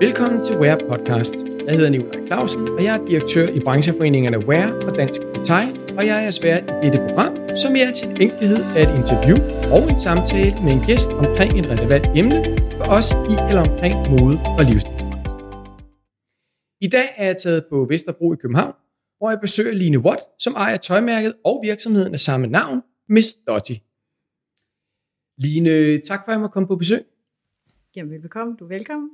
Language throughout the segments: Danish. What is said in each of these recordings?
Velkommen til Wear Podcast. Jeg hedder Nikolaj Clausen, og jeg er direktør i brancheforeningerne Wear og Dansk Detail, og jeg er svært i dette program, som i al sin enkelhed er et interview og en samtale med en gæst omkring et relevant emne for os i eller omkring mode og livsstil. I dag er jeg taget på Vesterbro i København, hvor jeg besøger Line Watt, som ejer tøjmærket og virksomheden af samme navn, Miss Dotty. Line, tak for at jeg må komme på besøg. Jamen velbekomme, du er velkommen.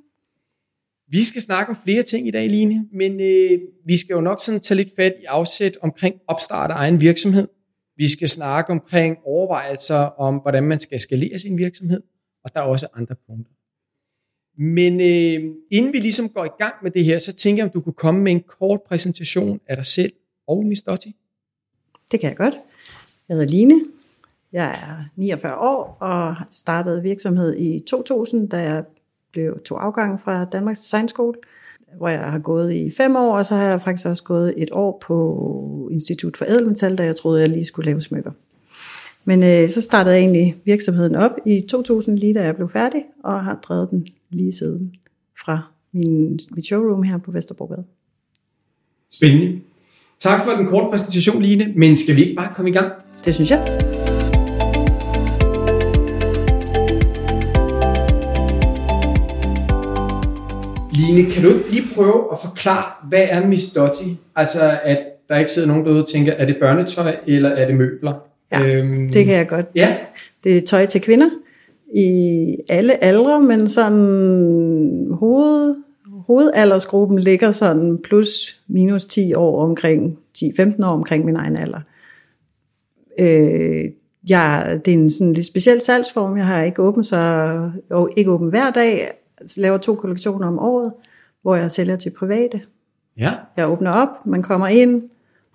Vi skal snakke om flere ting i dag, Line, men øh, vi skal jo nok sådan tage lidt fat i afsæt omkring opstart af egen virksomhed. Vi skal snakke omkring overvejelser om, hvordan man skal skalere sin virksomhed, og der er også andre punkter. Men øh, inden vi ligesom går i gang med det her, så tænker jeg, om du kunne komme med en kort præsentation af dig selv og Miss Dotty. Det kan jeg godt. Jeg hedder Line. Jeg er 49 år og startede virksomhed i 2000, da jeg blev to afgang fra Danmarks Designskole, hvor jeg har gået i fem år, og så har jeg faktisk også gået et år på Institut for Edelmetal, da jeg troede, jeg lige skulle lave smykker. Men øh, så startede jeg egentlig virksomheden op i 2000, lige da jeg blev færdig, og har drevet den lige siden fra min, mit showroom her på Vesterbrogade. Spændende. Tak for den korte præsentation, Line, men skal vi ikke bare komme i gang? Det synes jeg. Line, kan du ikke lige prøve at forklare, hvad er Miss Dotty? Altså, at der ikke sidder nogen derude og tænker, er det børnetøj, eller er det møbler? Ja, øhm, det kan jeg godt. Ja. Det er tøj til kvinder i alle aldre, men sådan hoved, hovedaldersgruppen ligger sådan plus minus 10 år omkring, 10-15 år omkring min egen alder. Øh, jeg, det er en sådan lidt speciel salgsform. Jeg har ikke åbent, så, og ikke åbent hver dag. Laver to kollektioner om året, hvor jeg sælger til private. Ja. Jeg åbner op, man kommer ind,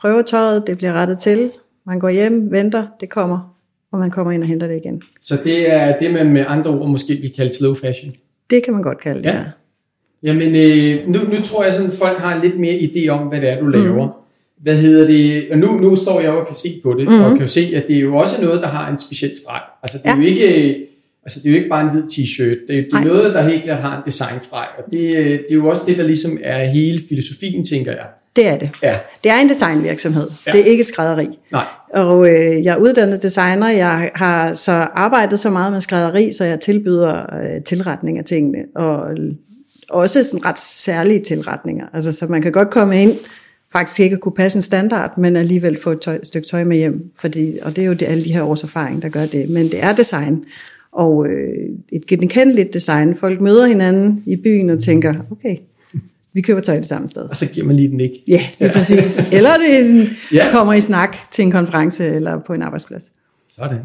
prøver tøjet, det bliver rettet til, man går hjem, venter, det kommer, og man kommer ind og henter det igen. Så det er det, man med andre ord måske vil kalde slow fashion? Det kan man godt kalde det, ja. Jamen, øh, nu, nu tror jeg sådan, at folk har lidt mere idé om, hvad det er, du laver. Mm. Hvad hedder det? Og nu, nu står jeg jo og kan se på det, mm. og kan jo se, at det er jo også noget, der har en speciel streg. Altså, det er ja. jo ikke... Altså, det er jo ikke bare en hvid t-shirt. Det er, det er noget, der helt klart har en designstreg. Og det, det er jo også det, der ligesom er hele filosofien, tænker jeg. Det er det. Ja. Det er en designvirksomhed. Ja. Det er ikke skrædderi. Nej. Og øh, jeg er uddannet designer. Jeg har så arbejdet så meget med skrædderi, så jeg tilbyder øh, tilretning af tingene. Og også sådan ret særlige tilretninger. Altså, så man kan godt komme ind, faktisk ikke at kunne passe en standard, men alligevel få et, tøj, et stykke tøj med hjem. Fordi, og det er jo det, alle de her års erfaring, der gør det. Men det er design. Og øh, et genkendeligt design. Folk møder hinanden i byen og tænker, okay, vi køber tøj det samme sted. Og så giver man lige den ikke. Ja, det er præcis. Eller det ja. kommer i snak til en konference eller på en arbejdsplads. Sådan.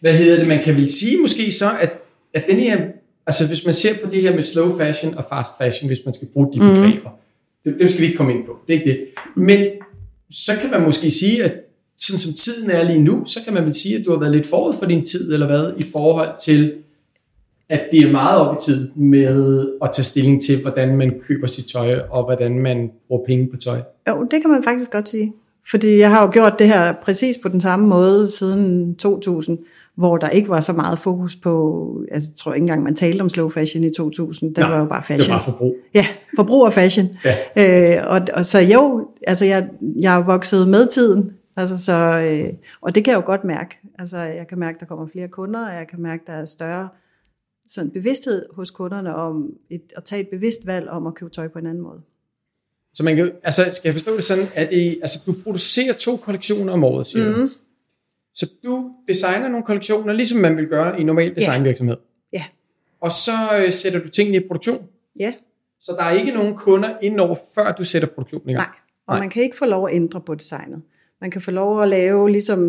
Hvad hedder det? Man kan vel sige måske så, at, at den her, altså hvis man ser på det her med slow fashion og fast fashion, hvis man skal bruge de begreber, mm. det, det skal vi ikke komme ind på, det er ikke det. Men så kan man måske sige, at sådan som tiden er lige nu, så kan man vel sige, at du har været lidt forud for din tid, eller hvad, i forhold til, at det er meget op i tid med at tage stilling til, hvordan man køber sit tøj, og hvordan man bruger penge på tøj. Jo, det kan man faktisk godt sige. Fordi jeg har jo gjort det her præcis på den samme måde siden 2000, hvor der ikke var så meget fokus på, altså jeg tror ikke engang, man talte om slow fashion i 2000, der Nej, var jo bare fashion. det var bare forbrug. Ja, forbrug og fashion. Ja. Øh, og, og så jo, altså jeg, jeg er vokset med tiden, altså så, øh, og det kan jeg jo godt mærke. Altså jeg kan mærke, der kommer flere kunder, og jeg kan mærke, der er større sådan bevidsthed hos kunderne om et, at tage et bevidst valg om at købe tøj på en anden måde. Så man kan, altså, skal jeg forstå det sådan, at det, altså, du producerer to kollektioner om året, siger mm. du? Så du designer nogle kollektioner, ligesom man vil gøre i normal designvirksomhed? Ja. Og så øh, sætter du tingene i produktion? Ja. Så der er ikke nogen kunder indenover, før du sætter produktionen i gang? Nej, og Nej. man kan ikke få lov at ændre på designet. Man kan få lov at lave ligesom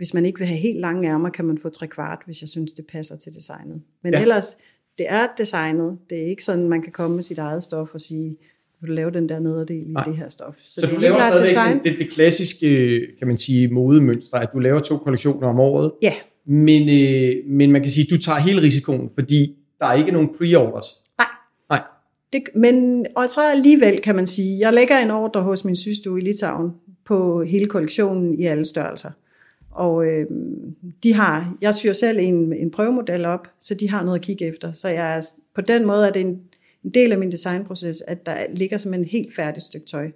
hvis man ikke vil have helt lange ærmer, kan man få tre kvart, hvis jeg synes, det passer til designet. Men ja. ellers, det er designet. Det er ikke sådan, man kan komme med sit eget stof og sige, vil du lave den der nederdel i Nej. det her stof. Så, så det du laver stadigvæk design. det, det klassiske, kan man sige, modemønster, at du laver to kollektioner om året. Ja. Men, øh, men man kan sige, at du tager hele risikoen, fordi der er ikke nogen pre-orders. Nej. Nej. Det, men, og så alligevel kan man sige, jeg lægger en ordre hos min systue i Litauen på hele kollektionen i alle størrelser. Og øh, de har, jeg syr selv en, en prøvemodel op, så de har noget at kigge efter. Så jeg, på den måde er det en, en del af min designproces, at der ligger som en helt færdigt stykke tøj,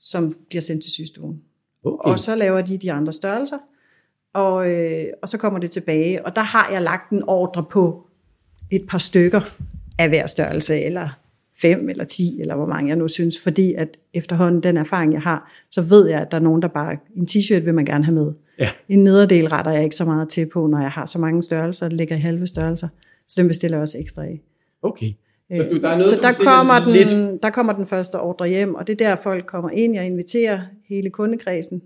som bliver sendt til systuen. Okay. Og så laver de de andre størrelser, og, øh, og så kommer det tilbage. Og der har jeg lagt en ordre på et par stykker af hver størrelse, eller fem eller ti, eller hvor mange jeg nu synes, fordi at efterhånden den erfaring, jeg har, så ved jeg, at der er nogen, der bare, en t-shirt vil man gerne have med. Ja. En nederdel retter jeg ikke så meget til på, når jeg har så mange størrelser, der ligger i halve størrelser. Så den bestiller jeg også ekstra af. Okay. Så, du, der er noget, så der kommer, lidt. den, der kommer den første ordre hjem, og det er der, folk kommer ind. Jeg inviterer hele kundekredsen,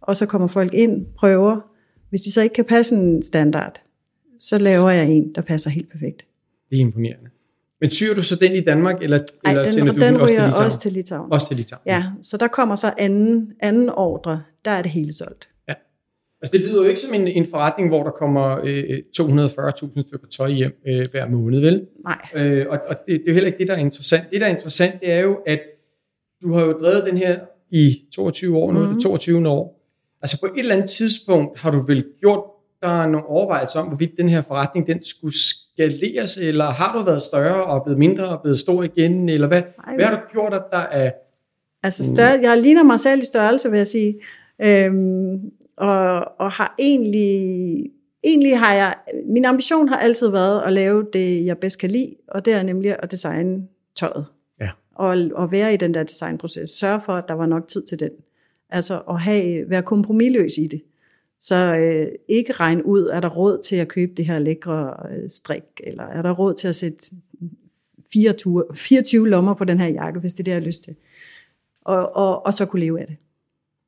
og så kommer folk ind, prøver. Hvis de så ikke kan passe en standard, så laver jeg en, der passer helt perfekt. Det er imponerende. Men syr du så den i Danmark, eller, Ej, eller den, sender du den den også til Litauen? også til Litauen. Også til Litauen. Ja, så der kommer så anden, anden ordre, der er det hele solgt. ja. Altså det lyder jo ikke som en, en forretning, hvor der kommer øh, 240.000 stykker tøj hjem øh, hver måned, vel? Nej, Øh, og og det, det er jo heller ikke det, der er interessant. Det, der er interessant, det er jo, at du har jo drevet den her i 22 år, nu er det 22. år. Altså på et eller andet tidspunkt har du vel gjort dig nogle overvejelser om, hvorvidt den her forretning, den skulle skaleres, eller har du været større og blevet mindre og blevet stor igen, eller hvad, Nej. hvad har du gjort, at der er... altså større, jeg ligner mig selv i størrelse, vil jeg sige. Øhm, og, og har egentlig, egentlig har jeg, min ambition har altid været at lave det, jeg bedst kan lide, og det er nemlig at designe tøjet. Ja. Og, og være i den der designproces. Sørge for, at der var nok tid til den. Altså at have, være kompromilløs i det. Så øh, ikke regne ud, er der råd til at købe det her lækre øh, strik, eller er der råd til at sætte 24, 24 lommer på den her jakke, hvis det er det, jeg har lyst til. Og, og, og så kunne leve af det.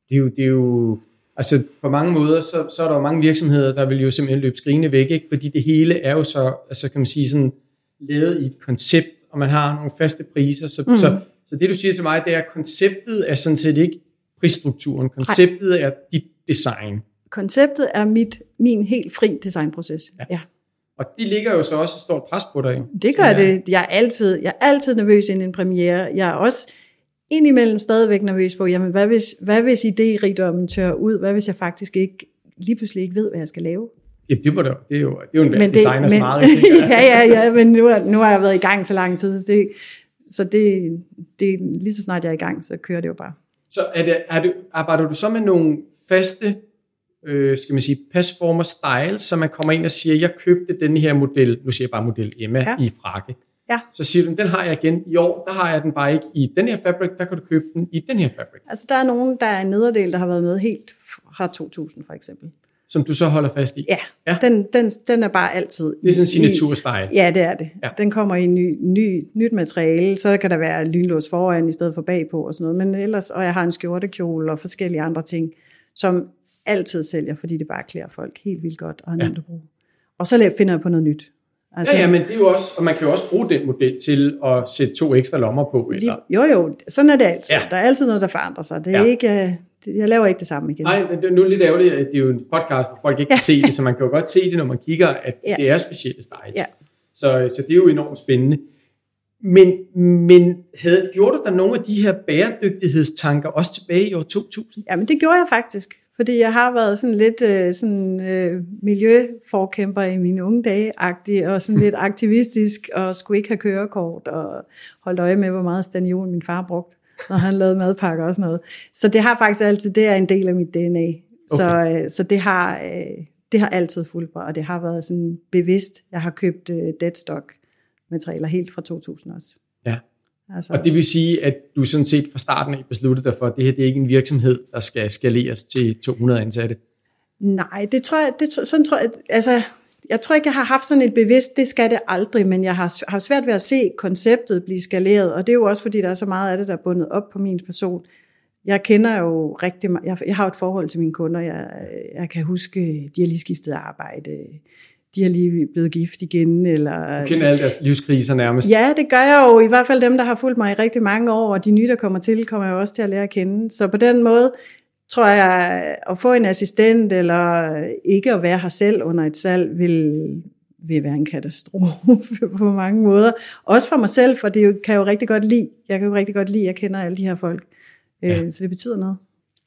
Det er jo, det er jo altså på mange måder, så, så er der jo mange virksomheder, der vil jo simpelthen løbe skrigende væk, ikke? fordi det hele er jo så, altså kan man sige sådan, lavet i et koncept, og man har nogle faste priser, så, mm. så, så det du siger til mig, det er, at konceptet er sådan set ikke prisstrukturen, konceptet er dit design. Konceptet er mit, min helt fri designproces. Ja. ja. Og det ligger jo så også et stort pres på dig. Det gør det. Jeg er altid, jeg er altid nervøs inden en premiere. Jeg er også indimellem stadigvæk nervøs på, jamen hvad hvis, hvad hvis idérigdommen tør ud? Hvad hvis jeg faktisk ikke, lige pludselig ikke ved, hvad jeg skal lave? Jamen, det, må det, det er jo, det er jo en Men designers men, meget, ja, ja, ja, men nu, har- nu har jeg været i gang så lang tid, så det, så det, det, lige så snart jeg er i gang, så kører det jo bare. Så er det, er du, arbejder du så med nogle faste, øh, skal man sige, passformer style, så man kommer ind og siger, jeg købte den her model, nu siger jeg bare model Emma, ja. I frakke. Ja. Så siger du, den har jeg igen i år, der har jeg den bare ikke i den her fabric, der kan du købe den i den her fabric, Altså der er nogen, der er en nederdel, der har været med helt fra 2000 for eksempel. som du så holder fast i. Ja, Ja. Den, den, den er bare altid. Det er sådan en signaturstyle. Ja, det er det. Ja. Den kommer i ny, ny, nyt materiale, så kan der være lynlås foran i stedet for bagpå og sådan noget. Men ellers, og jeg har en skjortekjole og forskellige andre ting, som altid sælger, fordi det bare klæder folk helt vildt godt og er nemt at bruge. Og så finder jeg på noget nyt. Altså, Ja, ja, men det er jo også, og man kan jo også bruge den model til at sætte to ekstra lommer på. Eller? lige, jo, jo, sådan er det altid. Ja. Der er altid noget, der forandrer sig. Det er Ja. ikke, øh, jeg laver ikke det samme igen. Nej, men det er nu lidt ærgerligt, at det er jo en podcast, hvor folk ikke kan se det, så man kan jo godt se det, når man kigger, at Ja. det er specielle styles. Ja. Så, så det er jo enormt spændende. Men, men havde, gjorde du der nogle af de her bæredygtighedstanker også tilbage i år 2000? Ja, men det gjorde jeg faktisk. Fordi jeg har været sådan lidt øh, sådan, øh, miljøforkæmper i mine unge dage, agtig, og sådan lidt aktivistisk, og skulle ikke have kørekort, og holdt øje med, hvor meget staniol min far brugte, når han lavede madpakker og sådan noget. Så det har faktisk altid, det er en del af mit DNA. Så, Okay. øh, så det har, øh, det har altid fulgt mig, og det har været sådan bevidst. Jeg har købt øh, deadstock materialer helt fra 2000 også. Altså, Og det vil sige, at du sådan set fra starten af besluttede dig for, at det her det er ikke en virksomhed, der skal skaleres til 200 ansatte. Nej, det tror jeg, det, sådan tror jeg, altså, jeg tror ikke, jeg har haft sådan et bevidst, det skal det aldrig, men jeg har har svært ved at se konceptet blive skaleret, og det er jo også, fordi der er så meget af det, der er bundet op på min person. Jeg kender jo rigtig meget, jeg, jeg har et forhold til mine kunder, jeg, jeg kan huske, de har lige skiftet arbejde, de har lige blevet gift igen, eller... Du kender alle deres livskriser nærmest. Ja, det gør jeg jo. I hvert fald dem, der har fulgt mig i rigtig mange år, og de nye, der kommer til, kommer jeg også til at lære at kende. Så på den måde tror jeg, at få en assistent, eller ikke at være her selv under et salg, vil, vil være en katastrofe på mange måder. Også for mig selv, for det kan jeg jo rigtig godt lide. Jeg kan jo rigtig godt lide, at jeg kender alle de her folk. Ja. Ja. Så det betyder noget.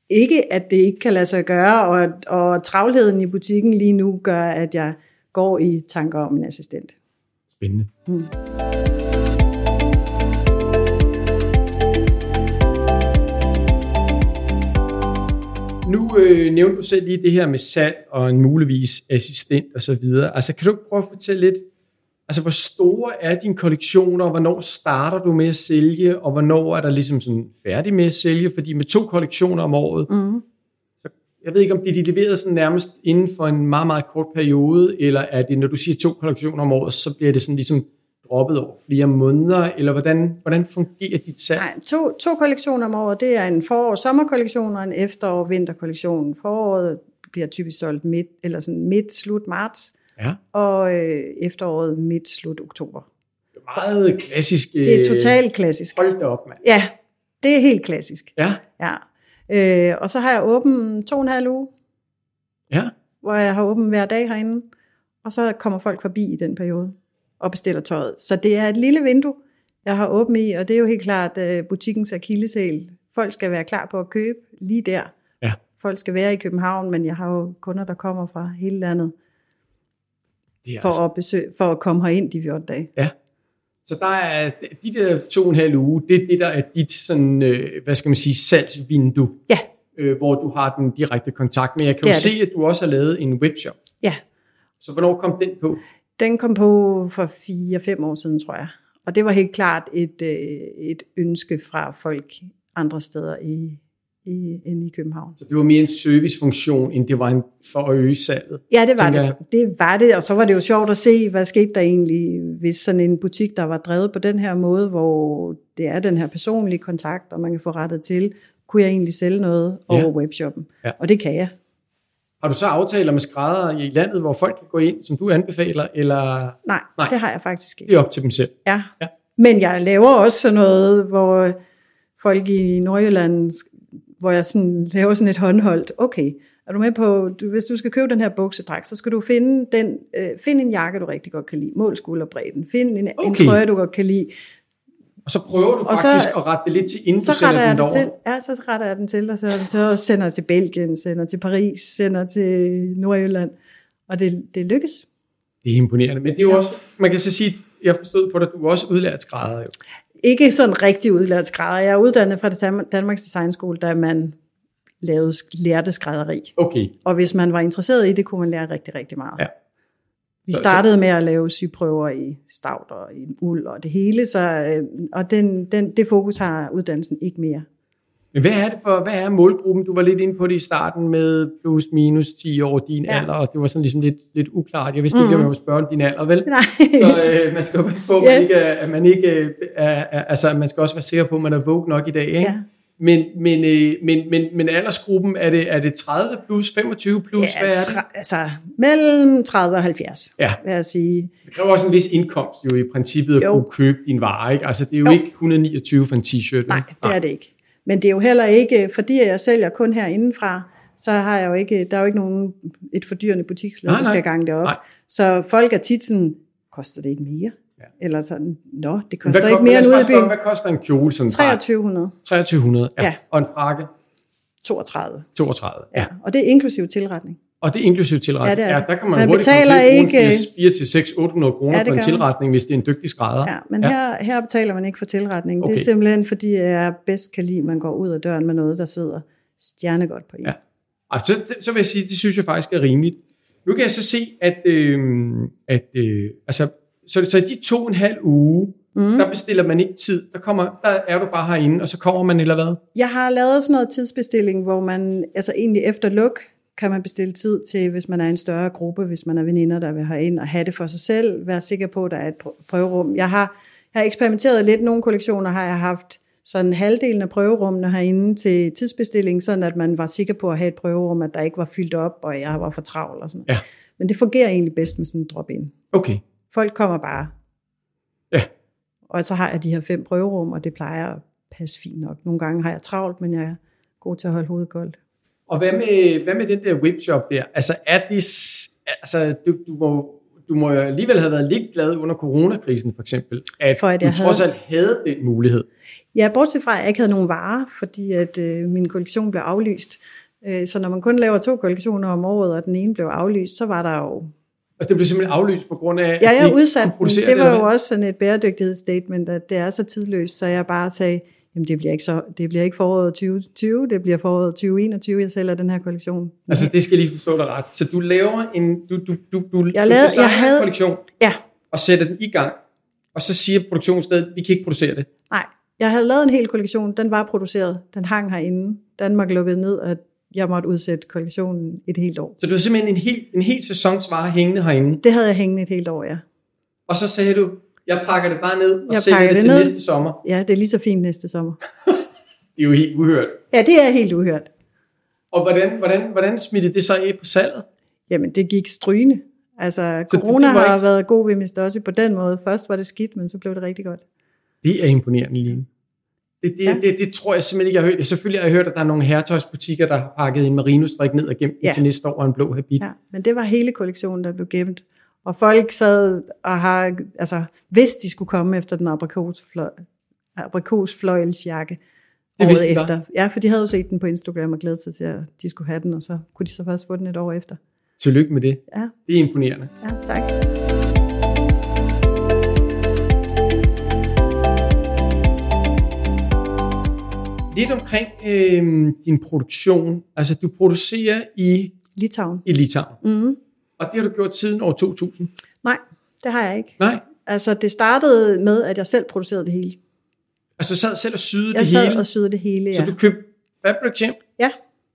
Ikke, at det ikke kan lade sig gøre, og, og travlheden i butikken lige nu gør, at jeg går i tanker om en assistent. Spændende. Mm. Nu øh, nævnte du selv lige det her med salg og en muligvis assistent og så videre. Altså kan du prøve at fortælle lidt, altså hvor store er dine kollektioner, og hvornår starter du med at sælge, og hvornår er der ligesom sådan færdig med at sælge? Fordi med to kollektioner om året, mm jeg ved ikke om det er leveret sådan nærmest inden for en meget, meget kort periode, eller er det, når du siger to kollektioner om året, så bliver det sådan ligesom droppet over flere måneder, eller hvordan, hvordan fungerer dit salg? Nej, to, to kollektioner om året, det er en forår-sommerkollektion og en efterår-vinterkollektion. Foråret bliver typisk solgt midt, eller sådan midt, slut marts, Ja, og øh, efteråret midt, slut oktober. det er meget klassisk. Det er øh, totalt klassisk. Hold da op, mand. Ja, det er helt klassisk. Ja, Ja. Øh, og så har jeg åben to og en halv uge, ja. hvor jeg har åben hver dag herinde, og så kommer folk forbi i den periode og bestiller tøjet. Så det er et lille vindue, jeg har åben i, og det er jo helt klart uh, butikkens akilleshæl. Folk skal være klar på at købe lige der. Ja. Folk skal være i København, men jeg har jo kunder, der kommer fra hele landet Det er for, altså, at, besøge, for at komme herind de 14 dage. ja. Så der er de der to og en halv uge, det er det, der er dit sådan, øh, hvad skal man sige, salgsvindue, Ja, øh, hvor du har den direkte kontakt. Men jeg kan Det jo se, at du også har lavet en webshop. ja. Så hvornår kom den på? Den kom på for 4-5 år siden, tror jeg. Og det var helt klart et, øh, et ønske fra folk andre steder i, i, end i København. Så det var mere en servicefunktion, end det var en for at øge salget. Ja, det var det. Det var det, og så var det jo sjovt at se, hvad skete der egentlig, hvis sådan en butik, der var drevet på den her måde, hvor det er den her personlige kontakt, og man kan få rettet til, kunne jeg egentlig sælge noget over Ja. webshoppen? Ja. Og det kan jeg. Har du så aftaler med skrædder i landet, hvor folk kan gå ind, som du anbefaler, eller Nej, Nej. Nej. det har jeg faktisk ikke. det er op til dem selv? Ja. Ja. Men jeg laver også sådan noget, hvor folk i Nordjylland, hvor jeg sådan laver sådan et håndholdt, okay, er du med på, du, hvis du skal købe den her buksedragt, så skal du finde, den, øh, finde en jakke, du rigtig godt kan lide, mål skulderbredden, find en, okay. en trøje, du godt kan lide, Og så prøver du Og så- faktisk at rette det lidt til, inden så du sender den derover. til, ja, så retter jeg den til, og så, så sender jeg til Belgien, sender til Paris, sender til Nordjylland, og det, det lykkes. Det er imponerende. Men det er jo også, man kan så sige, jeg forstod på dig, du er også udlært skrædder jo. Ikke sådan rigtig udlært skrædder. Jeg er uddannet fra det Danmarks Designskole, da man lavede, lærte skrædderi. Okay, Og hvis man var interesseret i det, kunne man lære rigtig, rigtig meget. Ja. Vi startede med at lave syprøver i stavt og i uld og det hele, så, øh, og den, den, det fokus har uddannelsen ikke mere. Men hvad er det for, hvad er målgruppen? Du var lidt inde på det i starten med plus minus 10 år din Ja. alder, og det var sådan ligesom lidt, lidt uklart. Jeg vidste ikke, om jeg må spørge om din alder, vel? Nej. Så øh, man skal jo passe på, at man ikke, at man ikke øh, er, altså man skal også være sikker på, at man er vågen nok i dag, ikke? Ja. Men, men, øh, men, men, men aldersgruppen, er det, er det 30 plus, 25 plus, Ja, hvad er det? altså mellem 30 og 70, Ja. vil jeg sige. Det kræver også en vis indkomst jo i princippet at Jo. kunne købe din vare, ikke? Altså det er jo, Jo. ikke 129 for en t-shirt. Nej, det er det ikke. Men det er jo heller ikke, fordi jeg sælger kun herindefra, så har jeg jo ikke, der er jo ikke nogen, et fordyrende butiksled, der skal gange det op. Nej. Så folk er tit sådan, koster det ikke mere? Ja. Eller sådan, nå, det Hvad, koster ikke ko- mere end ude i byen. Hvad koster en kjole? Sådan 2300, 2300, ja. Ja. Og en frakke? 32. 32, ja. Ja. Og det er inklusiv tilretning. Og det er inklusiv tilretning. Ja, det er ja det. der kan man, Man hurtigt betaler komme til at bruge ikke- 4 til 6 800 kroner Ja, på en man. tilretning, hvis det er en dygtig skrædder. Ja, men ja. Her, her betaler man ikke for tilretning. Okay. Det er simpelthen, fordi jeg bedst kan lide, at man går ud af døren med noget, der sidder stjernegodt på en. Ja. Altså, så, så vil jeg sige, det synes jeg faktisk er rimeligt. Nu kan jeg så se, at, øh, at øh, altså, så, så i de to og en halv uge, mm. der bestiller man ikke tid. Der, kommer, der er du bare herinde, og så kommer man, eller hvad? Jeg har lavet sådan noget tidsbestilling, hvor man altså egentlig efter luk kan man bestille tid til, hvis man er en større gruppe, hvis man er veninder, der vil have ind og have det for sig selv, være sikker på, at der er et prø- prøverum. Jeg har, jeg har eksperimenteret lidt. Nogle kollektioner har jeg haft sådan halvdelen af prøverummene herinde til tidsbestilling, sådan at man var sikker på at have et prøverum, at der ikke var fyldt op, og jeg var for travl og sådan Ja. Men det fungerer egentlig bedst med sådan en drop-in. Okay. Folk kommer bare. Ja. Og så har jeg de her fem prøverum, og det plejer at passe fint nok. Nogle gange har jeg travlt, men jeg er god til at holde hovedet koldt. Og hvad med, hvad med den der webshop der? Altså, er det, altså, du, du, må, du må alligevel have været lidt glad under coronakrisen, for eksempel, at, For at du jeg trods havde- alt havde den mulighed. Ja, bortset fra, at jeg ikke havde nogen varer, fordi at øh, min kollektion blev aflyst. Øh, så når man kun laver to kollektioner om året, og den ene blev aflyst, så var der jo... Altså, det blev simpelthen aflyst på grund af, Ja, at de jeg udsat Det var jo også sådan et bæredygtighedsstatement, at det er så tidløst, så jeg bare sagde, Jamen, det bliver ikke, så, det bliver ikke foråret 2020, det bliver foråret 2021, jeg sælger den her kollektion. Altså, det skal jeg lige forstå dig ret. Så du laver en, du, du, du, du, Jeg du lavede- designer jeg havde- en kollektion, Ja, og sætter den i gang, og så siger produktionsstedet, vi kan ikke producere det. nej. Jeg havde lavet en hel kollektion, den var produceret, den hang herinde. Danmark lukkede ned, og jeg måtte udsætte kollektionen et helt år. Så du har simpelthen en hel, en hel sæsonsvare hængende herinde, Det havde jeg hængende et helt år, ja. og så sagde du, jeg pakker det bare ned og Jeg sælger det, det til ned. næste sommer. Ja, det er lige så fint næste sommer. Det er jo helt uhørt. Ja, det er helt uhørt. Og hvordan, hvordan, hvordan smittede det så af på salget? Jamen, det gik strygende. Altså, det- corona det har ikke- været god ved Mr. Også på den måde. Først var det skidt, men så blev det rigtig godt. Det er imponerende, Line. Det, det, ja. Det, det, tror jeg simpelthen ikke, jeg har hørt. Selvfølgelig har jeg hørt, at der er nogle herretøjsbutikker, der har pakket en marinostrik ned og gemt Ja. til næste år og en blå habit. Ja, men det var hele kollektionen, der blev gemt. Og folk sad og har, altså, hvis de skulle komme efter den aprikosfløj, aprikosfløjelsjakke Det året vidste efter. Ja, for de havde jo set den på Instagram og glædet sig til, at de skulle have den, og så kunne de så først få den et år efter. Tillykke med det. Ja, Det er imponerende. ja tak. Lidt omkring øh, din produktion. Altså, du producerer i, Litauen. i Litauen. Mm. Og det har du gjort siden år 2000. Nej, det har jeg ikke. Nej, Altså, det startede med, at jeg selv producerede det hele. altså sad selv og syede Jeg det sad hele. og syede det hele, Så ja. du købte fabric hjem Ja,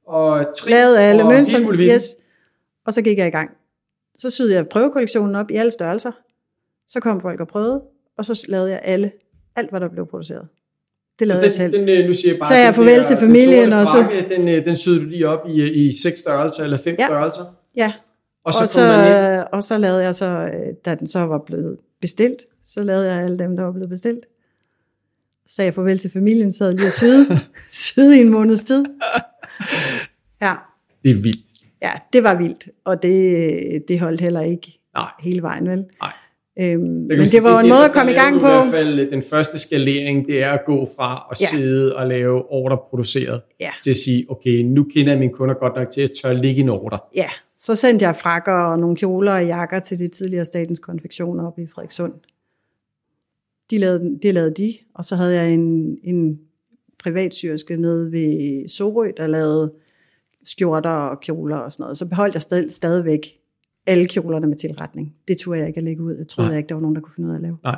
og trin lavede alle mønstre, yes. og så gik jeg i gang. Så syede jeg prøvekollektionen op i alle størrelser. Så kom folk og prøvede, og så lavede jeg alle, alt hvad der blev produceret. Det lavede jeg selv. Den, den, øh, nu siger jeg bare, Så jeg den farvel der- til den familien, sorte og så- frakke, Den, øh, den syede du lige op i, øh, i seks størrelser eller fem Ja. størrelser. Ja, Og så, og kom man ind. så, og så lavede jeg så, øh, da den så var blevet bestilt, så lavede jeg alle dem, der var blevet bestilt. Så sagde jeg farvel til familien, sad lige og syede, syede i en måneds tid. Ja, Det er vildt. ja, det var vildt, og det, det holdt heller ikke Nej. hele vejen, vel? Nej. Øhm, men det sige, var jo en måde at komme i gang på. I hvert fald øh, den første skalering, det er at gå fra at Ja. sidde og lave ordre produceret, Ja. til at sige, okay, nu kender jeg mine kunder godt nok til at tør ligge en ordre. Ja, så sendte jeg frakker og nogle kjoler og jakker til de tidligere statens konfektioner oppe i Frederikssund. De lavede, det lavede de, og så havde jeg en, en privatsyrske nede ved Sorø, der lavede skjorter og kjoler og sådan noget. Så beholdt jeg stadig, stadigvæk alle kjolerne med tilretning. Det turde jeg ikke at lægge ud. Jeg troede Nej. jeg ikke, der var nogen, der kunne finde ud af at lave. Nej.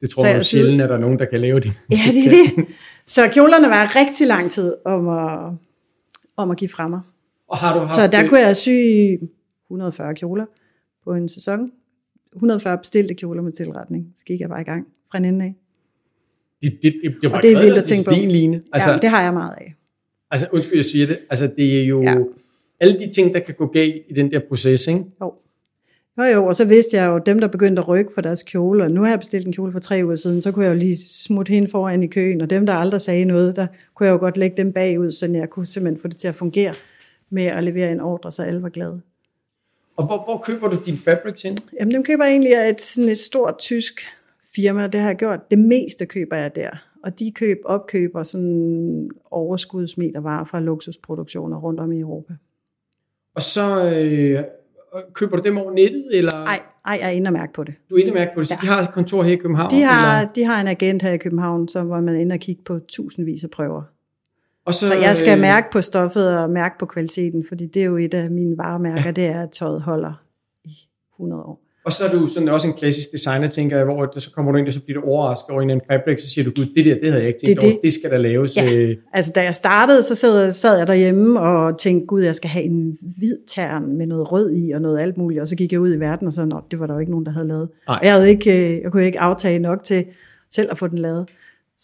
Det tror Så jeg, jeg sjældent, at der er nogen, der kan lave det. Ja, det er det. Så kjolerne var rigtig lang tid om at, om at give fra mig. Og har du haft, Så der øh, kunne jeg sy 140 kjoler på en sæson. 140 bestilte kjoler med tilretning. Så gik jeg bare i gang fra en ende af. det, det, det, det, Og det er vildt at tænke på. Line. Altså, ja, det har jeg meget af. altså, undskyld, jeg siger det. Altså, det er jo Ja. alle de ting, der kan gå galt i den der proces, ikke? Jo. Jo, jo, og så vidste jeg jo, dem, der begyndte at rykke for deres kjole, og nu har jeg bestilt en kjole for tre uger siden, så kunne jeg jo lige smutte hende foran i køen, og dem, der aldrig sagde noget, der kunne jeg jo godt lægge dem bagud, så jeg kunne simpelthen få det til at fungere med at levere en ordre, så alle var glade. Og hvor, hvor køber du din fabrics hen? Jamen, dem køber jeg egentlig af et, sådan et stort tysk firma, det har jeg gjort. Det meste køber jeg der. Og de køb opkøber sådan overskudsmetervarer fra luksusproduktioner rundt om i Europa. Og så øh, køber du dem over nettet, eller Ej, ej, jeg er inde og mærke på det. du er inde og mærke på det? Så de har et kontor her i København? De har, Eller? de har en agent her i København, som, hvor man er inde og kigge på tusindvis af prøver. Og Så jeg skal øh, mærke på stoffet og mærke på kvaliteten, fordi det er jo et af mine varemærker, det er, at tøjet holder i 100 år. Og så er du sådan også en klassisk designer, tænker jeg, hvor det, så kommer du ind, og så bliver du overrasket over en eller anden fabric, så siger du, gud, det der, det havde jeg ikke tænkt Det er over, det. det skal der laves. Ja. Øh, Altså, da jeg startede, så sad, sad jeg derhjemme og tænkte, gud, jeg skal have en hvid tern med noget rød i og noget alt muligt. Og så gik jeg ud i verden og så, nå, det var der jo ikke nogen, der havde lavet. Nej. Og jeg, havde ikke, øh, jeg kunne ikke aftage nok til selv at få den lavet.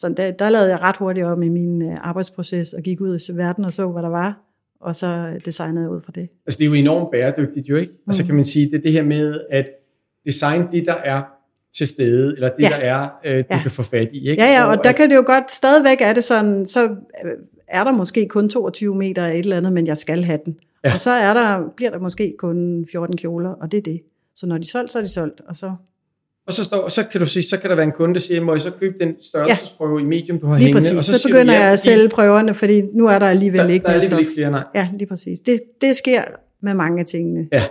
Så der, der lavede jeg ret hurtigt om i min øh, arbejdsproces og gik ud i verden og så, hvad der var. Og så designede jeg ud fra det. altså det er jo enormt bæredygtigt jo, ikke? Og Mm. så kan man sige, det er det her med, at design det, der er til stede, eller det, Ja. der er, øh, du Ja. kan få fat i, ikke? Ja, ja, og der at- kan det jo godt, stadigvæk er det sådan, så øh, er der måske kun 22 meter af et eller andet, men jeg skal have den. Ja. Og så er der, bliver der måske kun 14 kjoler, og det er det. Så når de er solgt, så er de solgt, og så Og så, står, så kan du sige, så kan der være en kunde, der siger, må jeg så købe den størrelsesprøve ja. i medium, du har lige hængende? præcis, og så, så siger du begynder ja, jeg at sælge prøverne, fordi nu er der alligevel der, ikke der er alligevel ikke flere, nej. Ja, lige præcis. Det, det sker med mange af tingene. Ja.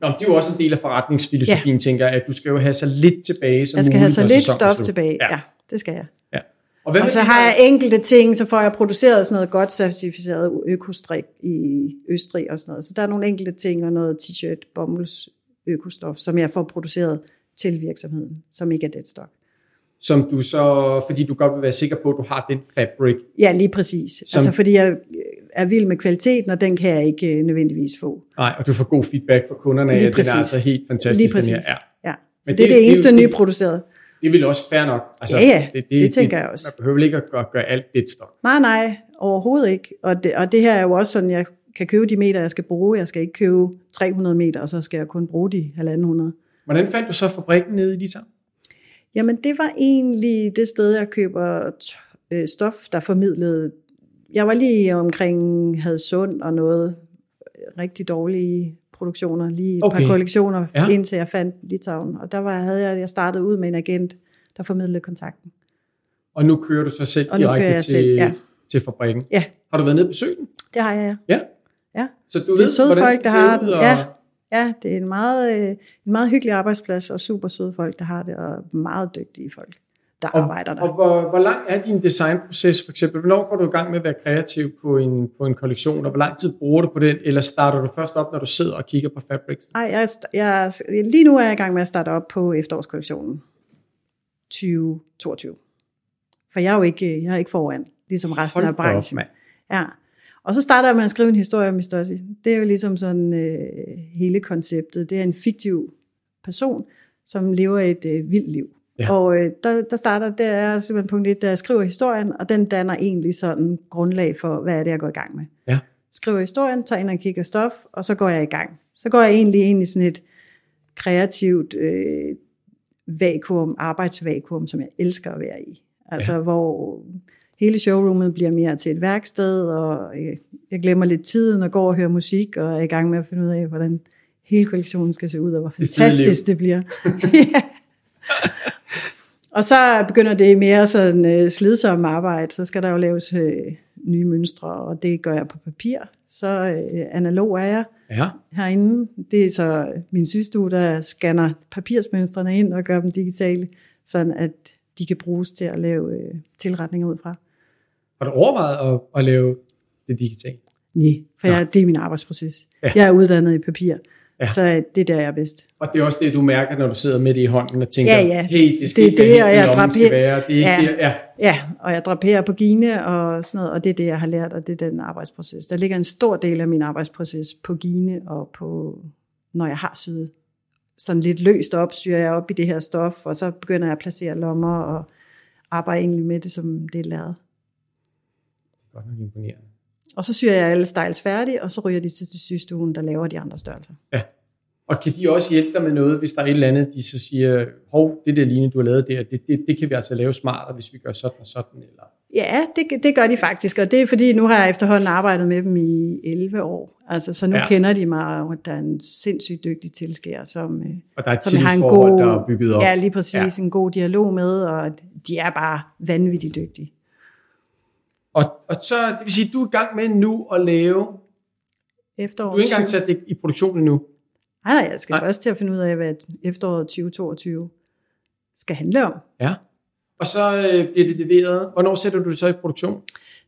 Nå, det er jo også en del af forretningsfilosofien, ja. tænker jeg, at du skal jo have så lidt tilbage som Jeg skal have så lidt stof tilbage. Ja. Ja. det skal jeg. Ja. Og, Og så har jeg enkelte ting, så får jeg produceret sådan noget godt certificeret økostrik i Østrig og sådan noget. Så der er nogle enkelte ting og noget t-shirt, bomulds, økostof, som jeg får produceret til virksomheden, som ikke er deadstock. som du så, fordi du godt vil være sikker på, at du har den fabric. Ja, lige præcis. Som-. Altså fordi jeg er vild med kvaliteten, og den kan jeg ikke øh, nødvendigvis få. Nej, og du får god feedback fra kunderne Lige at den er præcis. altså helt fantastisk, Lige den præcis. her er. Ja. Så Men det, det er det- det eneste det- nye det-. Det vel også fair nok. Altså, Ja, ja, det tænker jeg også. Man behøver ikke at gøre, gøre alt det stok. Nej, nej, overhovedet ikke. Og det, og det her er jo også sådan, jeg kan købe de meter, jeg skal bruge. Jeg skal ikke købe 300 meter, og så skal jeg kun bruge de 1.500. Hvordan fandt du så fabrikken nede i Litauen? Jamen, det var egentlig det sted, jeg køber øh, stof, der formidlede. Jeg var lige omkring Hadsund og noget øh, rigtig dårlige produktioner, lige et okay. Par kollektioner, Ja. ja. indtil jeg fandt Litauen. Og der var, havde jeg, jeg startede ud med en agent, der formidlede kontakten. Og nu kører du så selv Og direkte til, selv, ja. til fabrikken. Ja, Har du været nede og besøgt den? det har jeg, Ja. ja. Så du Det ved, søde hvordan folk, der har og- Ja. Ja, det er en meget, øh, en meget hyggelig arbejdsplads, og super søde folk, der har det, og meget dygtige folk, der Og, arbejder der. og hvor, hvor lang er din designproces for eksempel? Hvornår går du i gang med at være kreativ på en, på en kollektion, og hvor lang tid bruger du på den? Eller starter du først op, når du sidder og kigger på fabrics? Ej, jeg, jeg, lige nu er jeg i gang med at starte op på efterårskollektionen 2022. For jeg er jo ikke, jeg er ikke foran, ligesom resten Hold af da op, branchen. mand. Ja. Og så starter jeg med at skrive en historie om Mistossi. Det er jo ligesom sådan øh, hele konceptet. Det er en fiktiv person, som lever et øh, vildt liv. Ja. Og øh, der, der starter, det er simpelthen punkt 1, der jeg skriver historien, og den danner egentlig sådan grundlag for, hvad er det, jeg går i gang med. Ja. Skriver historien, tager ind og kigger stof, og så går jeg i gang. Så går jeg egentlig ind i sådan et kreativt øh, vakuum, arbejdsvakuum, som jeg elsker at være i. Altså ja. hvor hele showroomet bliver mere til et værksted, og jeg, jeg glemmer lidt tiden og går og hører musik, og er i gang med at finde ud af, hvordan hele kollektionen skal se ud, og hvor fantastisk det bliver. ja. Og så begynder det mere sådan øh, slidsomme arbejde, så skal der jo laves øh, nye mønstre, og det gør jeg på papir. Så øh, analog er jeg Ja. herinde. Det er så min systue, der scanner papirsmønstrene ind og gør dem digitale, sådan at de kan bruges til at lave øh, tilretninger ud fra. Har du overvejet at, at lave det digitalt? Nej, for jeg, det er min arbejdsproces. Ja. Jeg er uddannet i papir, Ja. så det er der, jeg er bedst. Og det er også det, du mærker, når du sidder med det i hånden og tænker, Ja, ja. hey, det skal Det er ikke det, være helt, draperer- skal være. Det er ikke Ja. det, ja. Ja, og jeg draperer på Gine og sådan noget, og det er det, jeg har lært, og det er den arbejdsproces. Der ligger en stor del af min arbejdsproces på Gine og på, når jeg har syet sådan lidt løst op, syr jeg op i det her stof, og så begynder jeg at placere lommer og arbejde egentlig med det, som det er læret. Godt nok imponerende. Og så syr jeg alle styles færdige, og så ryger de til systuen, der laver de andre størrelser. Ja. Og kan de også hjælpe dig med noget, hvis der er et eller andet, de så siger, hov, det der lignende, du har lavet der, det, det, det kan vi altså lave smartere, hvis vi gør sådan og sådan, eller... Ja, det, det gør de faktisk, og det er fordi, nu har jeg efterhånden arbejdet med dem i 11 år. Altså, så nu Ja. kender de mig, og der er en sindssygt dygtig tilskærer, som, øh, Og der er som har en god, der er bygget op. Ja, lige præcis, ja. en god dialog med, og de er bare vanvittigt dygtige. Og, og så, det vil sige, du er i gang med nu at lave, Efteråret du er ikke engang 20 sat det i produktionen nu. Nej, nej, jeg skal Nej. Først til at finde ud af, hvad efteråret 2022 skal handle om. Ja. Og så øh, bliver det leveret. Hvornår sætter du det så i produktion?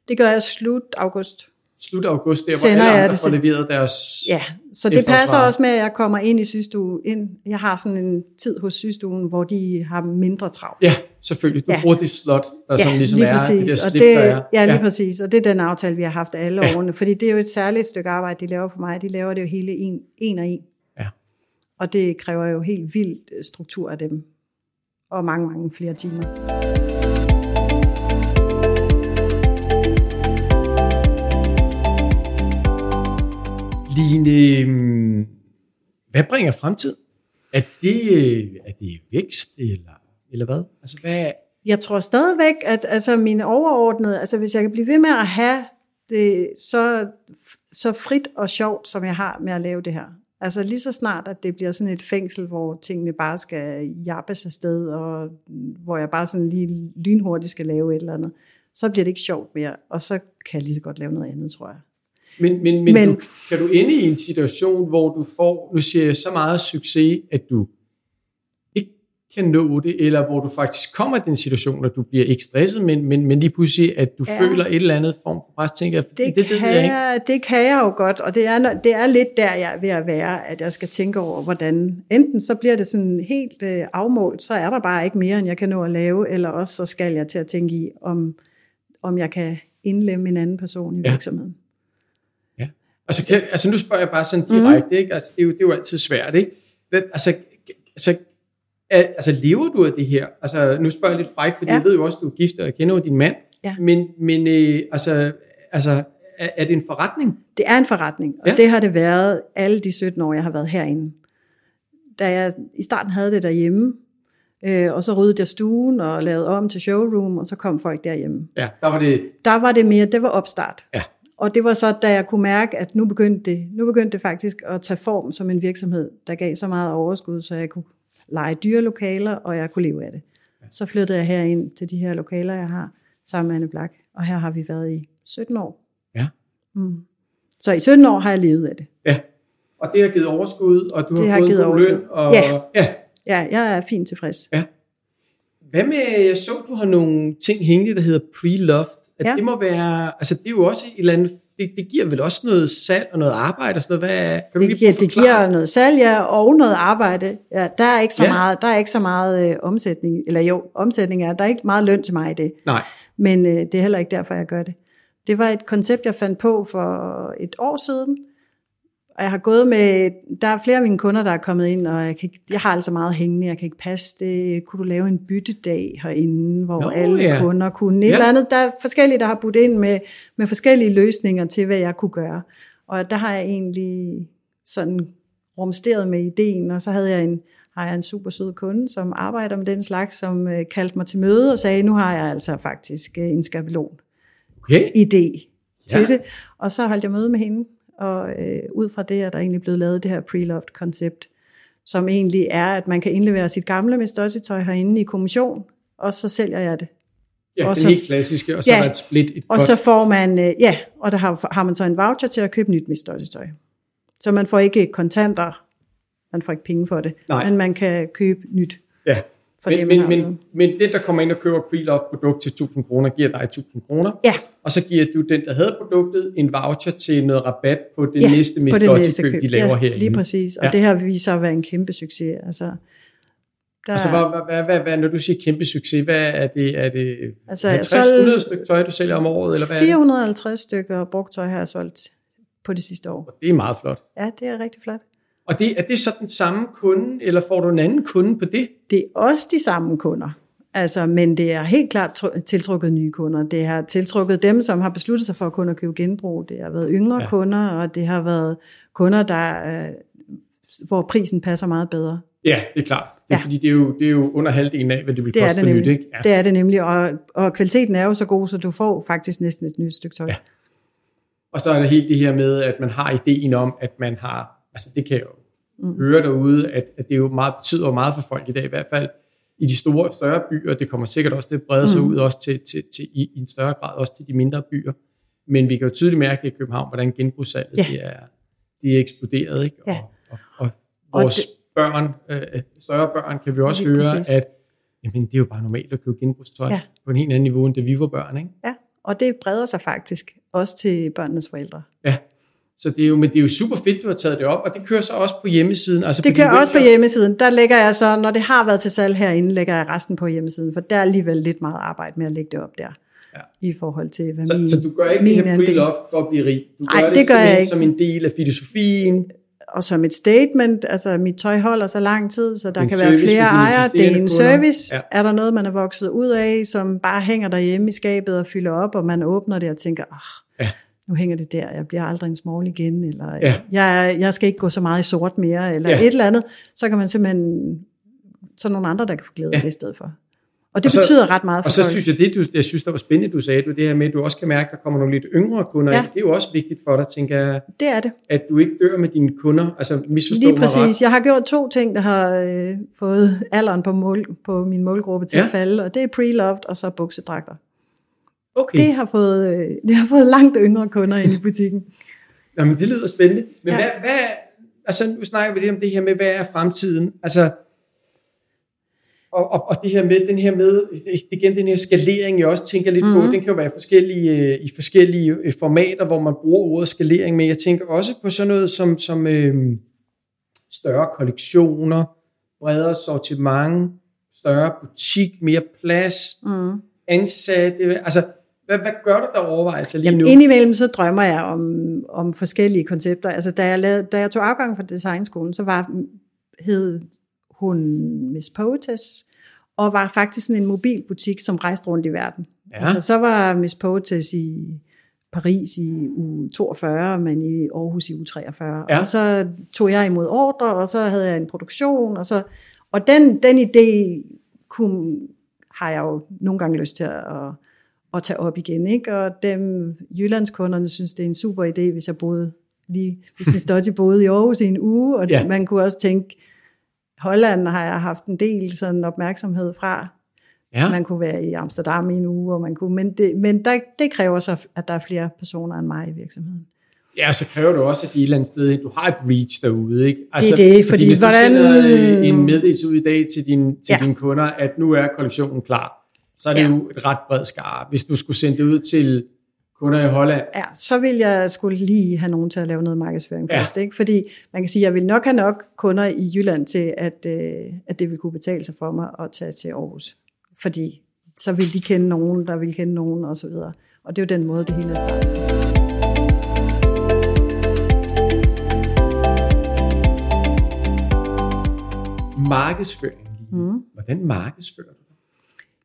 Det gør jeg slut august. Slut august, der hvor Sender alle jeg andre det får leveret deres... Ja, så det passer også med, at jeg kommer ind i systue. Ind. Jeg har sådan en tid hos systuen, hvor de har mindre travlt. Ja, selvfølgelig. Du ja. Bruger det slot, der ja, sådan ligesom lige er, præcis. det der og slip, det, der er. Ja, lige ja. præcis. Og det er den aftale, vi har haft alle Ja. årene. Fordi det er jo et særligt stykke arbejde, de laver for mig. De laver det jo hele en, en og en. Ja. Og det kræver jo helt vildt øh, struktur af dem. Og mange, mange flere timer. Line, øhm, hvad bringer fremtid? Er det, øh, er det vækst, eller, eller hvad? Altså, hvad Jeg tror stadigvæk, at altså, mine overordnede, altså hvis jeg kan blive ved med at have det så, så frit og sjovt, som jeg har med at lave det her. Altså lige så snart, at det bliver sådan et fængsel, hvor tingene bare skal jappes afsted, og hvor jeg bare sådan lige lynhurtigt skal lave et eller andet, så bliver det ikke sjovt mere, og så kan jeg lige så godt lave noget andet, tror jeg. Men, men, men, men du, kan du ende i en situation, hvor du får, nu siger jeg, så meget succes, at du kan nå det, eller hvor du faktisk kommer i den situation, at du bliver ikke stresset, men, men, men lige pludselig, at du ja. føler et eller andet form for pres, tænker jeg, det, det, det, kan jeg, ikke. det kan jeg jo godt, og det er, det er lidt der, jeg er ved at være, at jeg skal tænke over, hvordan, enten så bliver det sådan helt øh, afmålt, så er der bare ikke mere, end jeg kan nå at lave, eller også så skal jeg til at tænke i, om, om jeg kan indlemme en anden person i ja. virksomheden. Ja, altså, kan, altså nu spørger jeg bare sådan direkte, mm. ikke? Altså, det, er jo, det er jo altid svært, ikke? Altså, altså Altså, lever du af det her? Altså, nu spørger jeg lidt fræk, fordi ja. jeg ved jo også, at du er gift, og jeg kender jo din mand. Ja. Men, men øh, altså, altså er, er det en forretning? Det er en forretning, og ja. det har det været alle de 17 år, jeg har været herinde. Da jeg i starten havde det derhjemme, øh, og så ryddede jeg stuen og lavede om til showroom, og så kom folk derhjemme. Ja, der var det... Der var det mere, det var opstart. Ja. Og det var så, da jeg kunne mærke, at nu begyndte det, nu begyndte det faktisk at tage form som en virksomhed, der gav så meget overskud, så jeg kunne lege dyre lokaler, og jeg kunne leve af det. Så flyttede jeg herind til de her lokaler, jeg har, sammen med Anne Blak, og her har vi været i 17 år. Ja. Mm. Så i 17 år har jeg levet af det. Ja, og det har givet overskud, og du det har, har fået givet overskud. løn. Og, ja. ja. ja, jeg er fint tilfreds. Ja. Hvad med, jeg så, du har nogle ting hængende, der hedder pre-loved. At ja. det må være, altså det er jo også et eller andet det, det giver vel også noget salg og noget arbejde og sådan noget. Hvad, kan det, giver, det giver noget salg, ja, og noget arbejde. Ja, der er ikke så ja. meget, der er ikke så meget øh, omsætning, eller jo, omsætning er, der er ikke meget løn til mig i det. Nej. Men øh, det er heller ikke derfor, jeg gør det. Det var et koncept, jeg fandt på for et år siden, og jeg har gået med, der er flere af mine kunder, der er kommet ind, og jeg, kan ikke, jeg har altså meget hængende, jeg kan ikke passe det. Kunne du lave en byttedag herinde, hvor Nå, alle ja. kunder kunne? Et ja. eller andet. Der er forskellige, der har budt ind med, med forskellige løsninger til, hvad jeg kunne gøre. Og der har jeg egentlig sådan rumsteret med ideen, og så havde jeg en, har jeg en super sød kunde, som arbejder med den slags, som øh, kaldte mig til møde og sagde, nu har jeg altså faktisk øh, en skabelon okay. idé til ja. det. Og så holdt jeg møde med hende, og øh, ud fra det er der egentlig blevet lavet det her pre-loved koncept, som egentlig er, at man kan indlevere sit gamle Mestossi-tøj herinde i kommission, og så sælger jeg det. Ja, og den så, helt klassiske, og så ja, er der et split. Et og så får man, øh, ja, og der har, har man så en voucher til at købe nyt Mestossi-tøj. Så man får ikke kontanter, man får ikke penge for det, Nej. men man kan købe nyt. Ja, for men, det, men, men, men det, der kommer ind og køber pre-loved produkt til 1000 kroner, giver dig 1000 kroner. Ja. Og så giver du den, der havde produktet, en voucher til noget rabat på det ja, næste Miss køb, de laver ja, herinde. lige præcis. Og ja. det her viser at være en kæmpe succes. Altså, der altså, hvad, hvad, hvad, hvad, når du siger kæmpe succes, hvad er det? Er det altså, 50-100 stykker tøj, du sælger om året? Eller hvad 450 stykker brugt tøj har jeg solgt på de sidste år. Og det er meget flot. Ja, det er rigtig flot. Og det, er det så den samme kunde, eller får du en anden kunde på det? Det er også de samme kunder. Altså, men det er helt klart tiltrukket nye kunder. Det har tiltrukket dem, som har besluttet sig for at kunne købe genbrug. Det har været yngre ja. kunder, og det har været kunder, der, øh, hvor prisen passer meget bedre. Ja, det er klart. Det er, ja. Fordi det er, jo, det er jo under halvdelen af, hvad det vil det koste nyt. Ikke? Ja. Det er det nemlig, og, og kvaliteten er jo så god, så du får faktisk næsten et nyt stykke tøj. Ja. Og så er der helt det her med, at man har ideen om, at man har, altså det kan jo mm. høre derude, at, at det jo meget betyder meget for folk i dag, i hvert fald i de store, større byer. Det kommer sikkert også til at brede sig mm. ud også til, til, til, i, i en større grad også til de mindre byer. Men vi kan jo tydeligt mærke i København, hvordan genbrugssalget ja. det er, det er eksploderet. Ikke? Ja. Og, og, og vores og det, børn, øh, større børn, kan vi også høre, præcis. at jamen, det er jo bare normalt at købe genbrugstøj ja. på en helt anden niveau, end det vi var børn. Ikke? Ja, og det breder sig faktisk også til børnenes forældre. Ja, så det er jo, men det er jo super fedt, du har taget det op, og det kører så også på hjemmesiden. Altså det kører også på hjemmesiden. Der lægger jeg så, når det har været til salg herinde, lægger jeg resten på hjemmesiden, for der er alligevel lidt meget arbejde med at lægge det op der. Ja. I forhold til, hvad så, min Så du gør ikke det her pre-love for at blive rig? Du gør Ej, det, det gør jeg ikke. som en del af filosofien? Og som et statement, altså mit tøj holder så lang tid, så der en kan være flere ejere. Det er en service. Ja. Er der noget, man er vokset ud af, som bare hænger derhjemme i skabet og fylder op, og man åbner det og tænker, ah, ja nu hænger det der, jeg bliver aldrig en small igen, eller ja. jeg, jeg skal ikke gå så meget i sort mere, eller ja. et eller andet, så kan man simpelthen, så nogle andre, der kan få glæde ja. af det i stedet for. Og det og så, betyder ret meget for Og så folk. synes jeg, det du, jeg synes, der var spændende, du sagde, du, det her med, at du også kan mærke, at der kommer nogle lidt yngre kunder ja. Det er jo også vigtigt for dig, tænker jeg. Det er det. At du ikke dør med dine kunder, altså misforstå Lige præcis. Ret. Jeg har gjort to ting, der har øh, fået alderen på, mål, på min målgruppe til ja. at falde, og det er pre-loved, og så buksedragter. Okay. Det har fået, øh, det har fået langt yngre kunder ind i butikken. Jamen, det lyder spændende. Men ja. hvad, hvad, altså nu snakker vi lidt om det her med, hvad er fremtiden? Altså, og, og, og det her med, den her med, igen den her skalering, jeg også tænker lidt mm-hmm. på, den kan jo være forskellige, i forskellige formater, hvor man bruger ordet skalering, men jeg tænker også på sådan noget som, som øh, større kollektioner, bredere sortiment, større butik, mere plads, mm. ansatte, altså hvad, hvad gør du der overvejelser lige Jamen, nu? Indimellem så drømmer jeg om, om forskellige koncepter. Altså, da jeg, lavede, da jeg tog afgang fra designskolen, så var, hed hun Miss Poetess, og var faktisk sådan en mobilbutik, som rejste rundt i verden. Ja. Altså, så var Miss Poetess i Paris i uge 42, men i Aarhus i uge 43. Ja. Og så tog jeg imod ordre, og så havde jeg en produktion, og så og den, den idé kunne, har jeg jo nogle gange lyst til at, at tage op igen. Ikke? Og dem, Jyllandskunderne synes, det er en super idé, hvis jeg boede lige, hvis vi stadig boede i Aarhus i en uge, og ja. man kunne også tænke, Holland har jeg haft en del sådan opmærksomhed fra. Ja. Man kunne være i Amsterdam i en uge, og man kunne, men, det, men der, det kræver så, at der er flere personer end mig i virksomheden. Ja, så kræver det også, at de et eller andet sted, du har et reach derude. Ikke? Altså, det er det, fordi, fordi hvordan... du en meddelelse ud i dag til, din, til ja. dine kunder, at nu er kollektionen klar, så er det ja. jo et ret bredt skar. Hvis du skulle sende det ud til kunder i Holland. Ja, så vil jeg skulle lige have nogen til at lave noget markedsføring ja. først. Ikke? Fordi man kan sige, at jeg vil nok have nok kunder i Jylland til, at, øh, at det vil kunne betale sig for mig at tage til Aarhus. Fordi så vil de kende nogen, der vil kende nogen osv. Og det er jo den måde, det hele er startet markedsføring. Mm. Hvordan markedsfører du?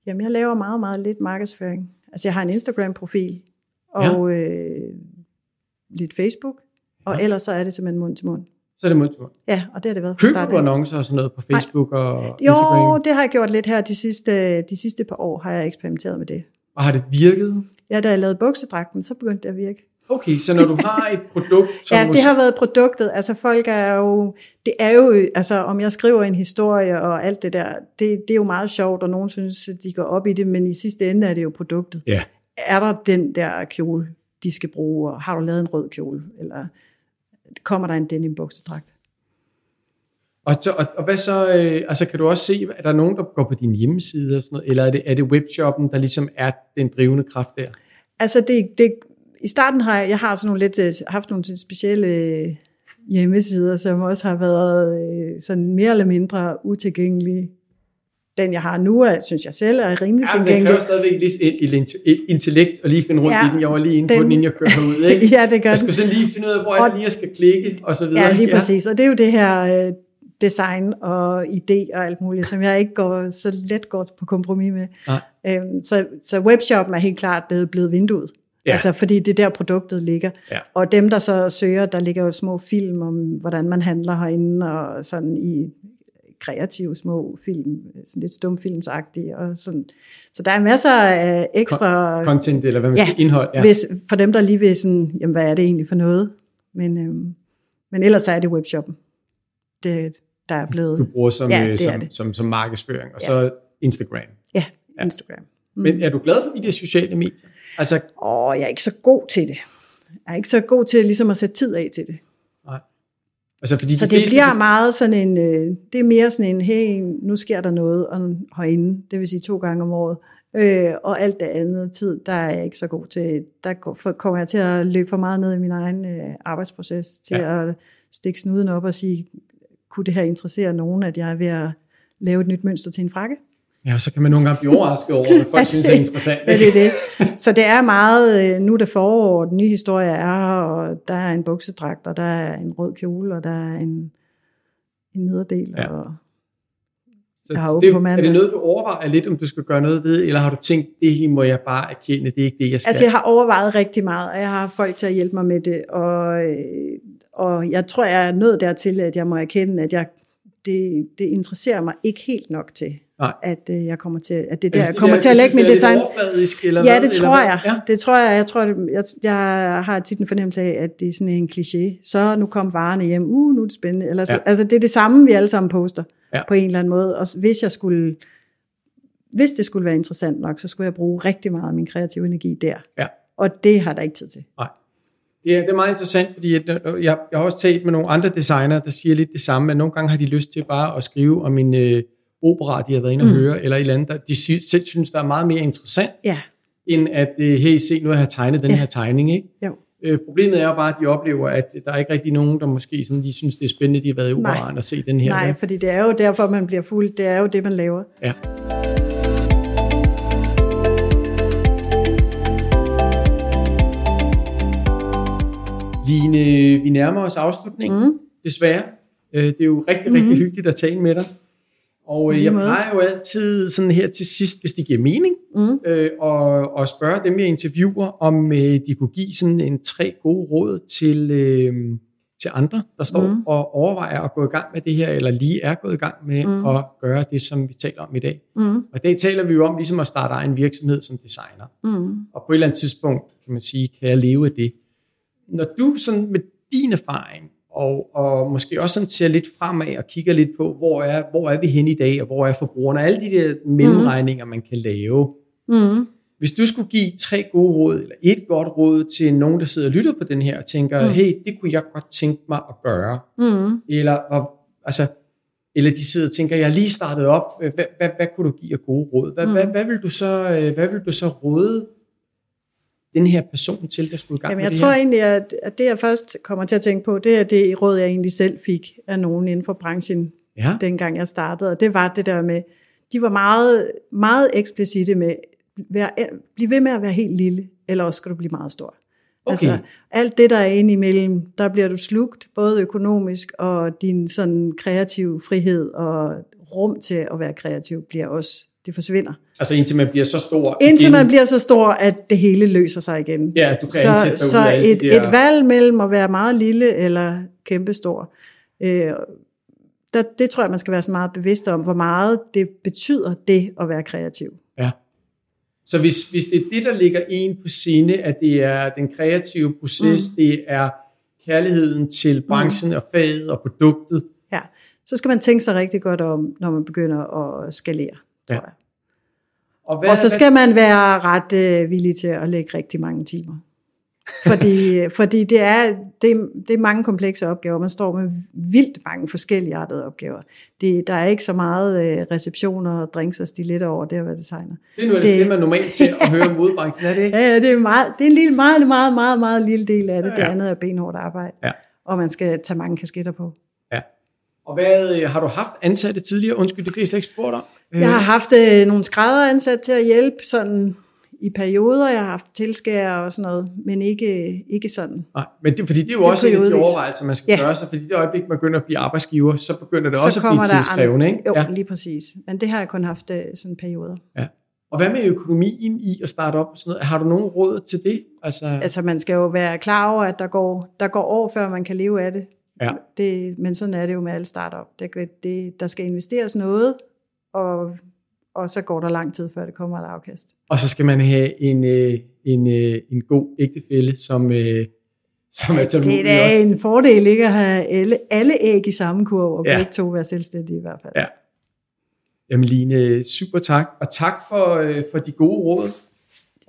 Jamen, jeg laver meget, meget lidt markedsføring. Altså, jeg har en Instagram-profil, og ja. øh, lidt Facebook, og ja. ellers så er det simpelthen mund til mund. Så er det mund til mund? Ja, og det har det været Køber du annoncer og sådan noget på Facebook Nej. og Instagram? Jo, det har jeg gjort lidt her de sidste, de sidste par år, har jeg eksperimenteret med det. Og har det virket? Ja, da jeg lavede buksedragten, så begyndte det at virke. Okay, så når du har et produkt... Som ja, det har været produktet. Altså folk er jo... Det er jo... Altså om jeg skriver en historie og alt det der, det, det er jo meget sjovt, og nogen synes, de går op i det, men i sidste ende er det jo produktet. Ja. Er der den der kjole, de skal bruge, og har du lavet en rød kjole, eller kommer der en denim buksedragt? Og, så, og, og hvad så, øh, altså kan du også se, er der nogen, der går på din hjemmeside og sådan noget, eller er det, er det webshoppen, der ligesom er den drivende kraft der? Altså det, det, i starten har jeg, jeg har sådan nogle lidt, øh, haft nogle specielle øh, hjemmesider, som også har været øh, sådan mere eller mindre utilgængelige. Den, jeg har nu, er, synes jeg selv er rimelig ja, tilgængelig. Ja, kræver stadigvæk lige et, et intellekt og lige finde rundt ja, i den. Jeg var lige inde den, på den, inden jeg kørte ud. Ikke? ja, det gør Jeg skulle sådan lige finde ud af, hvor og, jeg lige skal klikke, og så videre. Ja, lige præcis. Og det er jo det her design og idé og alt muligt, som jeg ikke går så let går på kompromis med. Nej. Øhm, så, så webshoppen er helt klart blevet vinduet. Ja. Altså, fordi det er der produktet ligger. Ja. Og dem, der så søger, der ligger jo små film om, hvordan man handler herinde, og sådan i kreative små film, sådan lidt stumfilmsagtige. Og sådan. Så der er masser af ekstra... Content, eller hvad man ja, skal indhold. Ja. Hvis, for dem, der lige vil sådan, jamen, hvad er det egentlig for noget? Men, øhm, men ellers er det webshoppen. Det, der er blevet... Du bruger som, ja, øh, som, som, som, som markedsføring, og ja. så Instagram. Ja, Instagram. Mm. Men er du glad for de der sociale medier? Altså, Åh, jeg er ikke så god til det. Jeg er ikke så god til ligesom at sætte tid af til det. Nej. Altså, fordi så de det bliver meget sådan en, øh, det er mere sådan en, hey, nu sker der noget herinde, det vil sige to gange om året. Øh, og alt det andet tid, der er jeg ikke så god til. Der kommer jeg til at løbe for meget ned i min egen øh, arbejdsproces, til ja. at stikke snuden op og sige, kunne det her interessere nogen, at jeg er ved at lave et nyt mønster til en frakke? Ja, så kan man nogle gange blive overrasket over, hvad folk synes er interessant. Ja, det er det. Så det er meget, øh, nu er det forår, den nye historie er og der er en buksedragt, og der er en rød kjole, og der er en, en nederdel, ja. og så jeg har det, på er det noget, du overvejer lidt, om du skal gøre noget ved, eller har du tænkt, det må jeg bare erkende, det er ikke det, jeg skal? Altså, jeg har overvejet rigtig meget, og jeg har folk til at hjælpe mig med det, og, øh, og jeg tror, jeg er nødt dertil, at jeg må erkende, at jeg, det, det interesserer mig ikke helt nok til. Nej. at øh, jeg kommer til, at det der, jeg kommer til at lægge min design. Eller ja, det tror jeg. Ja. Det tror jeg. Jeg tror, jeg, jeg har tit en fornemmelse af, at det er sådan en kliché. Så nu kom varerne hjem. Uh, nu er det spændende. Eller, ja. Altså, det er det samme, vi alle sammen poster ja. på en eller anden måde. Og hvis jeg skulle, hvis det skulle være interessant nok, så skulle jeg bruge rigtig meget af min kreative energi der. Ja. Og det har der ikke tid til. Nej. Ja, det er meget interessant, fordi jeg, jeg, jeg har også talt med nogle andre designer, der siger lidt det samme, at nogle gange har de lyst til bare at skrive om en, øh, opera, de har været inde og mm. høre, eller et eller andet, der de selv synes, der er meget mere interessant, Ja, end at, øh, hey, se, nu har jeg tegnet den Ja. her tegning, ikke? jo. Øh, problemet er jo bare, at de oplever, at der er ikke rigtig nogen, der måske sådan, de synes, det er spændende, de har været i operaen og se den her. Nej, vel? fordi det er jo derfor, man bliver fuld. Det er jo det, man laver. Ja. Line, vi nærmer os afslutningen, mm. desværre. Øh, Det er jo rigtig, rigtig hyggeligt at tale med dig. Og øh, jeg plejer jo altid sådan her til sidst, hvis det giver mening, Mm. øh, og, og spørge dem, jeg interviewer, om øh, de kunne give sådan en tre gode råd til, øh, til andre, der står. Mm. og overvejer at gå i gang med det her, eller lige er gået i gang med mm. at gøre det, som vi taler om i dag. Mm. Og i dag taler vi jo om ligesom at starte egen virksomhed som designer. Mm. Og på et eller andet tidspunkt, kan man sige, kan jeg leve af det. Når du sådan med din erfaring, og, og måske også sådan ser lidt fremad og kigger lidt på, hvor er, hvor er vi hen i dag, og hvor er forbrugerne, alle de der mellemregninger, man kan lave. Mm. Hvis du skulle give tre gode råd, eller et godt råd til nogen, der sidder og lytter på den her, og tænker, mm. hey, det kunne jeg godt tænke mig at gøre. Mm. Eller, hvor- altså, eller de sidder og tænker, jeg har lige startet op, hvad, hvad, hvad, hvad kunne du give af gode råd? Hvad, mm. hvad, hvad, vil du så, øh, hvad vil du så råde den her person til, der skulle i gang Jamen, med jeg det tror her? egentlig, at, at det, jeg først kommer til at tænke på, det er det råd, jeg egentlig selv fik af nogen inden for branchen, Ja, dengang jeg startede. Og det var det der med, de var meget, meget eksplicite med, vær, bliv ved med at være helt lille, eller også skal du blive meget stor. Okay. Altså, alt det, der er inde imellem, der bliver du slugt, både økonomisk og din sådan kreative frihed og rum til at være kreativ bliver også, det forsvinder. altså indtil man bliver så stor. Indtil igen. man bliver så stor, at det hele løser sig igen. Ja, du kan så, så ud af et, de der- et valg mellem at være meget lille eller kæmpestor, øh, der, det tror jeg, man skal være så meget bevidst om, hvor meget det betyder det at være kreativ. Ja. Så hvis, hvis det er det, der ligger en på sinde, at det er den kreative proces, mm. det er kærligheden til branchen mm. og faget og produktet, Ja, så skal man tænke sig rigtig godt om, når man begynder at skalere, tror Ja. jeg. og, hvad, Og så skal man være ret øh, villig til at lægge rigtig mange timer. Fordi, fordi det, er, det, det er mange komplekse opgaver. Man står med vildt mange forskellige artede opgaver. Det, der er ikke så meget øh, receptioner og drinks og stiletter over det at være designer. det er nu det, det- det man normalt til at høre om modebranchen, er det ikke? Ja, ja, det er, meget, det er en lille, meget, meget, meget, meget lille del af det. Det Ja. andet er benhårdt arbejde. Ja. Og man skal tage mange kasketter på. Og hvad, øh, har du haft ansatte tidligere? Undskyld, det fleste ikke spurgt om. Øh, Jeg har haft øh, nogle skrædder ansat til at hjælpe sådan i perioder. Jeg har haft tilskærer og sådan noget, men ikke, ikke sådan. Nej, men det, fordi det er jo Det også en af de overvejelser, man skal Ja. gøre sig, fordi det øjeblik, man begynder at blive arbejdsgiver, så begynder det så også at blive tidskrævende. Ikke? Jo, Ja. lige præcis. Men det har jeg kun haft sådan perioder. Ja. Og hvad med økonomien i at starte op og sådan noget? Har du nogen råd til det? Altså, Altså man skal jo være klar over, at der går, der går år, før man kan leve af det. Ja. det men sådan er det jo med alle startup. Der, det, der skal investeres noget, og, og så går der lang tid, før det kommer et afkast. Og så skal man have en, øh, en, øh, en god ægtefælle, som, øh, som er Det tålmodig er da også. en fordel ikke at have alle, alle æg i samme kurv, og Ja. begge to være selvstændige i hvert fald. Ja. Jamen Line, super tak. Og tak for, for de gode råd.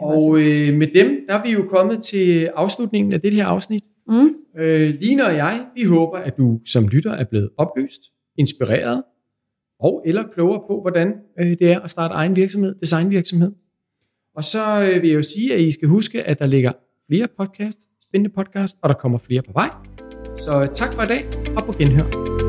Og øh, med dem, der er vi jo kommet til afslutningen af det her afsnit. Mm. Øh, Line og jeg, vi håber, at du som lytter er blevet oplyst, inspireret og eller klogere på, hvordan øh, det er at starte egen virksomhed, designvirksomhed. Og så øh, vil jeg jo sige, at I skal huske, at der ligger flere podcasts, spændende podcasts, og der kommer flere på vej. Så tak for i dag, og på genhør.